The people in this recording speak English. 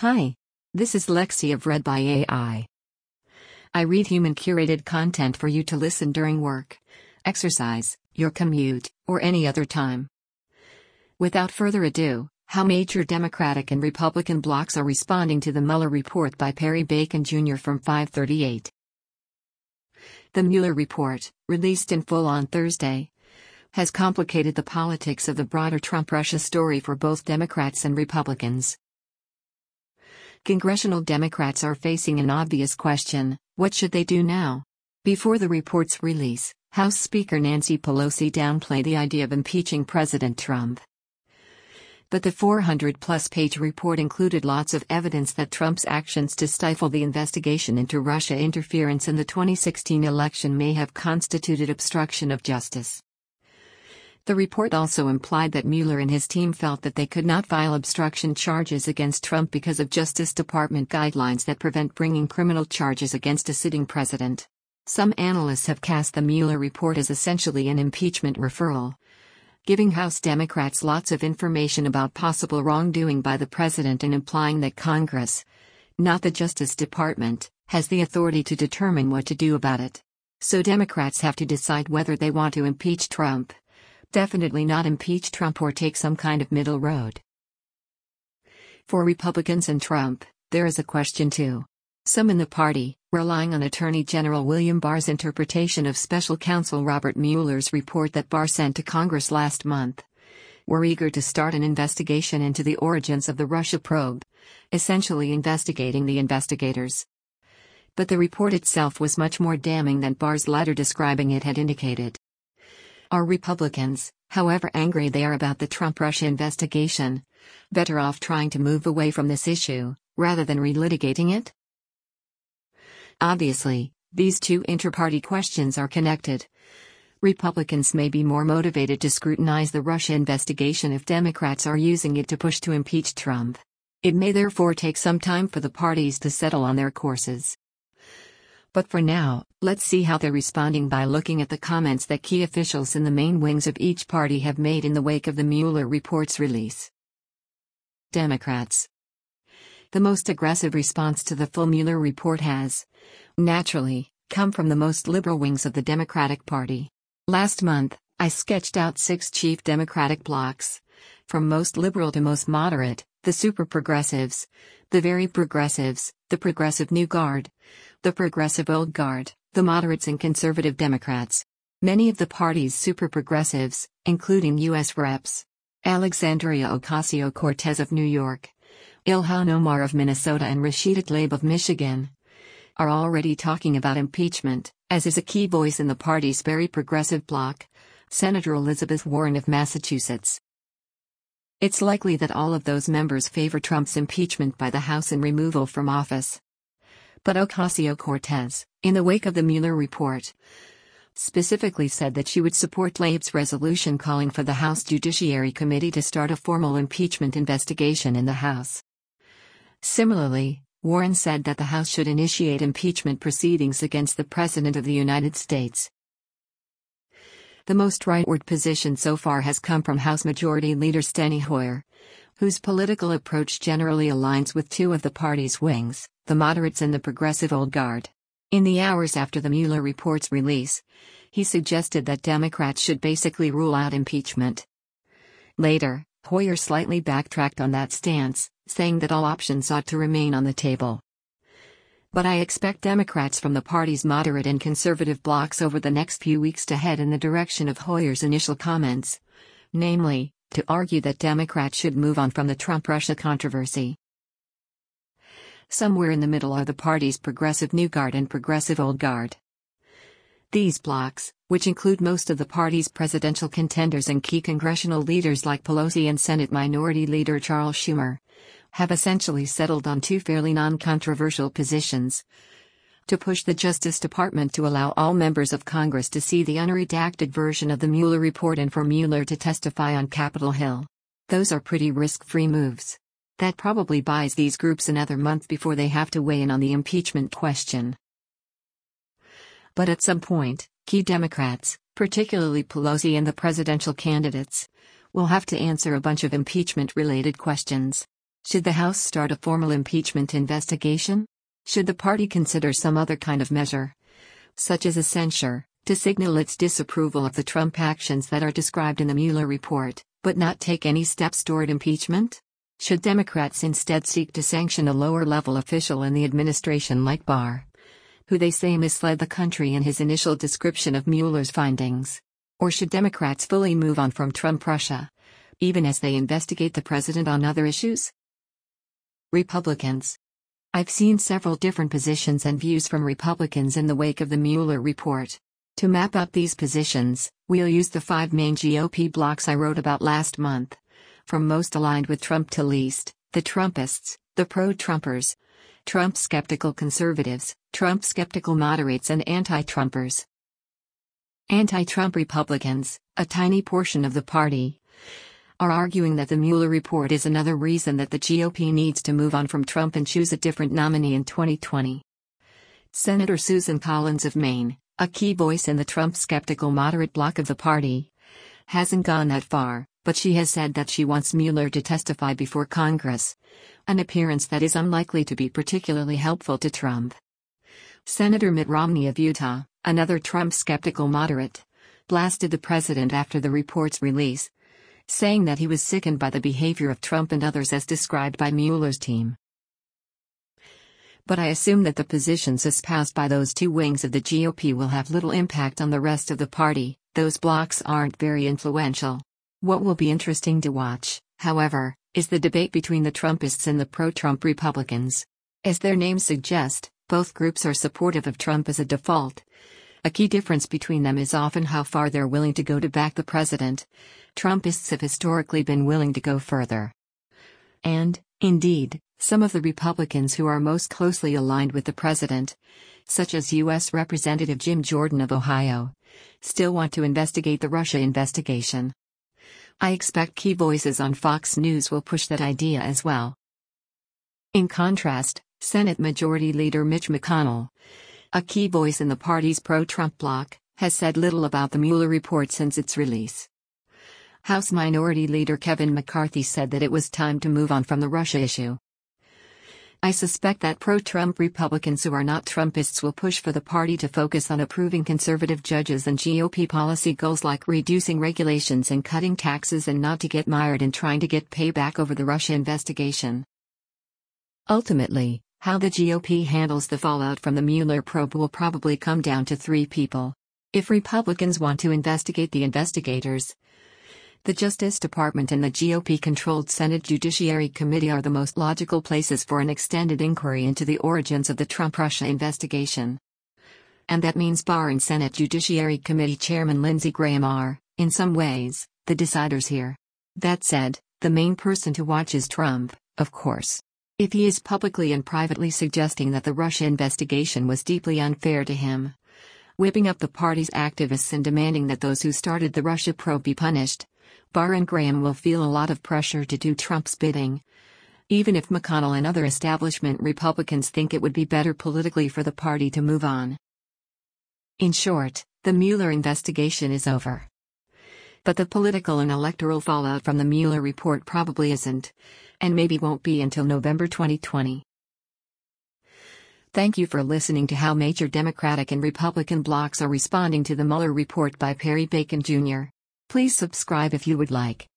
Hi. This is Lexi of Read by AI. I read human curated content for you to listen during work, exercise, your commute, or any other time. Without further ado, how major Democratic and Republican blocs are responding to the Mueller report by Perry Bacon Jr. from 538. The Mueller report, released in full on Thursday, has complicated the politics of the broader Trump Russia story for both Democrats and Republicans. Congressional Democrats are facing an obvious question what should they do now? Before the report's release, House Speaker Nancy Pelosi downplayed the idea of impeaching President Trump. But the 400 plus page report included lots of evidence that Trump's actions to stifle the investigation into Russia interference in the 2016 election may have constituted obstruction of justice. The report also implied that Mueller and his team felt that they could not file obstruction charges against Trump because of Justice Department guidelines that prevent bringing criminal charges against a sitting president. Some analysts have cast the Mueller report as essentially an impeachment referral, giving House Democrats lots of information about possible wrongdoing by the president and implying that Congress, not the Justice Department, has the authority to determine what to do about it. So Democrats have to decide whether they want to impeach Trump definitely not impeach Trump or take some kind of middle road. For Republicans and Trump, there is a question too. Some in the party, relying on Attorney General William Barr's interpretation of special counsel Robert Mueller's report that Barr sent to Congress last month, were eager to start an investigation into the origins of the Russia probe, essentially investigating the investigators. But the report itself was much more damning than Barr's letter describing it had indicated. Are Republicans, however angry they are about the Trump Russia investigation, better off trying to move away from this issue, rather than relitigating it? Obviously, these two inter-party questions are connected. Republicans may be more motivated to scrutinize the Russia investigation if Democrats are using it to push to impeach Trump. It may therefore take some time for the parties to settle on their courses. But for now, let's see how they're responding by looking at the comments that key officials in the main wings of each party have made in the wake of the Mueller report's release. Democrats. The most aggressive response to the full Mueller report has, naturally, come from the most liberal wings of the Democratic Party. Last month, I sketched out six chief Democratic blocs, from most liberal to most moderate, the super progressives, the very progressives, the progressive new guard, the progressive old guard, the moderates and conservative Democrats. Many of the party's super progressives, including U.S. Reps. Alexandria Ocasio Cortez of New York, Ilhan Omar of Minnesota, and Rashida Tlaib of Michigan, are already talking about impeachment, as is a key voice in the party's very progressive bloc, Senator Elizabeth Warren of Massachusetts. It's likely that all of those members favor Trump's impeachment by the House and removal from office. But Ocasio Cortez, in the wake of the Mueller report, specifically said that she would support Tlaib's resolution calling for the House Judiciary Committee to start a formal impeachment investigation in the House. Similarly, Warren said that the House should initiate impeachment proceedings against the President of the United States. The most rightward position so far has come from House Majority Leader Steny Hoyer, whose political approach generally aligns with two of the party's wings, the moderates and the progressive old guard. In the hours after the Mueller report's release, he suggested that Democrats should basically rule out impeachment. Later, Hoyer slightly backtracked on that stance, saying that all options ought to remain on the table. But I expect Democrats from the party's moderate and conservative blocs over the next few weeks to head in the direction of Hoyer's initial comments. Namely, to argue that Democrats should move on from the Trump Russia controversy. Somewhere in the middle are the party's progressive New Guard and progressive Old Guard. These blocs, which include most of the party's presidential contenders and key congressional leaders like Pelosi and Senate Minority Leader Charles Schumer, have essentially settled on two fairly non controversial positions. To push the Justice Department to allow all members of Congress to see the unredacted version of the Mueller report and for Mueller to testify on Capitol Hill. Those are pretty risk free moves. That probably buys these groups another month before they have to weigh in on the impeachment question. But at some point, key Democrats, particularly Pelosi and the presidential candidates, will have to answer a bunch of impeachment related questions. Should the House start a formal impeachment investigation? Should the party consider some other kind of measure, such as a censure, to signal its disapproval of the Trump actions that are described in the Mueller report, but not take any steps toward impeachment? Should Democrats instead seek to sanction a lower level official in the administration like Barr, who they say misled the country in his initial description of Mueller's findings? Or should Democrats fully move on from Trump Russia, even as they investigate the president on other issues? Republicans I've seen several different positions and views from Republicans in the wake of the Mueller report. To map up these positions, we'll use the five main GOP blocs I wrote about last month. From most aligned with Trump to least, the Trumpists, the pro Trumpers, Trump skeptical conservatives, Trump skeptical moderates, and anti Trumpers. Anti Trump Republicans, a tiny portion of the party, are arguing that the Mueller report is another reason that the GOP needs to move on from Trump and choose a different nominee in 2020. Senator Susan Collins of Maine, a key voice in the Trump skeptical moderate bloc of the party, hasn't gone that far, but she has said that she wants Mueller to testify before Congress, an appearance that is unlikely to be particularly helpful to Trump. Senator Mitt Romney of Utah, another Trump skeptical moderate, blasted the president after the report's release, saying that he was sickened by the behavior of Trump and others as described by Mueller's team. But I assume that the positions espoused by those two wings of the GOP will have little impact on the rest of the party, those blocs aren't very influential. What will be interesting to watch, however, is the debate between the Trumpists and the pro Trump Republicans. As their names suggest, both groups are supportive of Trump as a default. A key difference between them is often how far they're willing to go to back the president, Trumpists have historically been willing to go further. And, indeed, some of the Republicans who are most closely aligned with the president, such as U.S. Representative Jim Jordan of Ohio, still want to investigate the Russia investigation. I expect key voices on Fox News will push that idea as well. In contrast, Senate Majority Leader Mitch McConnell, a key voice in the party's pro Trump bloc, has said little about the Mueller report since its release. House Minority Leader Kevin McCarthy said that it was time to move on from the Russia issue. I suspect that pro Trump Republicans who are not Trumpists will push for the party to focus on approving conservative judges and GOP policy goals like reducing regulations and cutting taxes and not to get mired in trying to get payback over the Russia investigation. Ultimately, how the GOP handles the fallout from the Mueller probe will probably come down to three people. If Republicans want to investigate the investigators, the Justice Department and the GOP controlled Senate Judiciary Committee are the most logical places for an extended inquiry into the origins of the Trump Russia investigation. And that means Barr and Senate Judiciary Committee Chairman Lindsey Graham are, in some ways, the deciders here. That said, the main person to watch is Trump, of course. If he is publicly and privately suggesting that the Russia investigation was deeply unfair to him, whipping up the party's activists and demanding that those who started the Russia probe be punished, Barr and Graham will feel a lot of pressure to do Trump's bidding. Even if McConnell and other establishment Republicans think it would be better politically for the party to move on. In short, the Mueller investigation is over. But the political and electoral fallout from the Mueller report probably isn't, and maybe won't be until November 2020. Thank you for listening to how major Democratic and Republican blocs are responding to the Mueller report by Perry Bacon Jr. Please subscribe if you would like.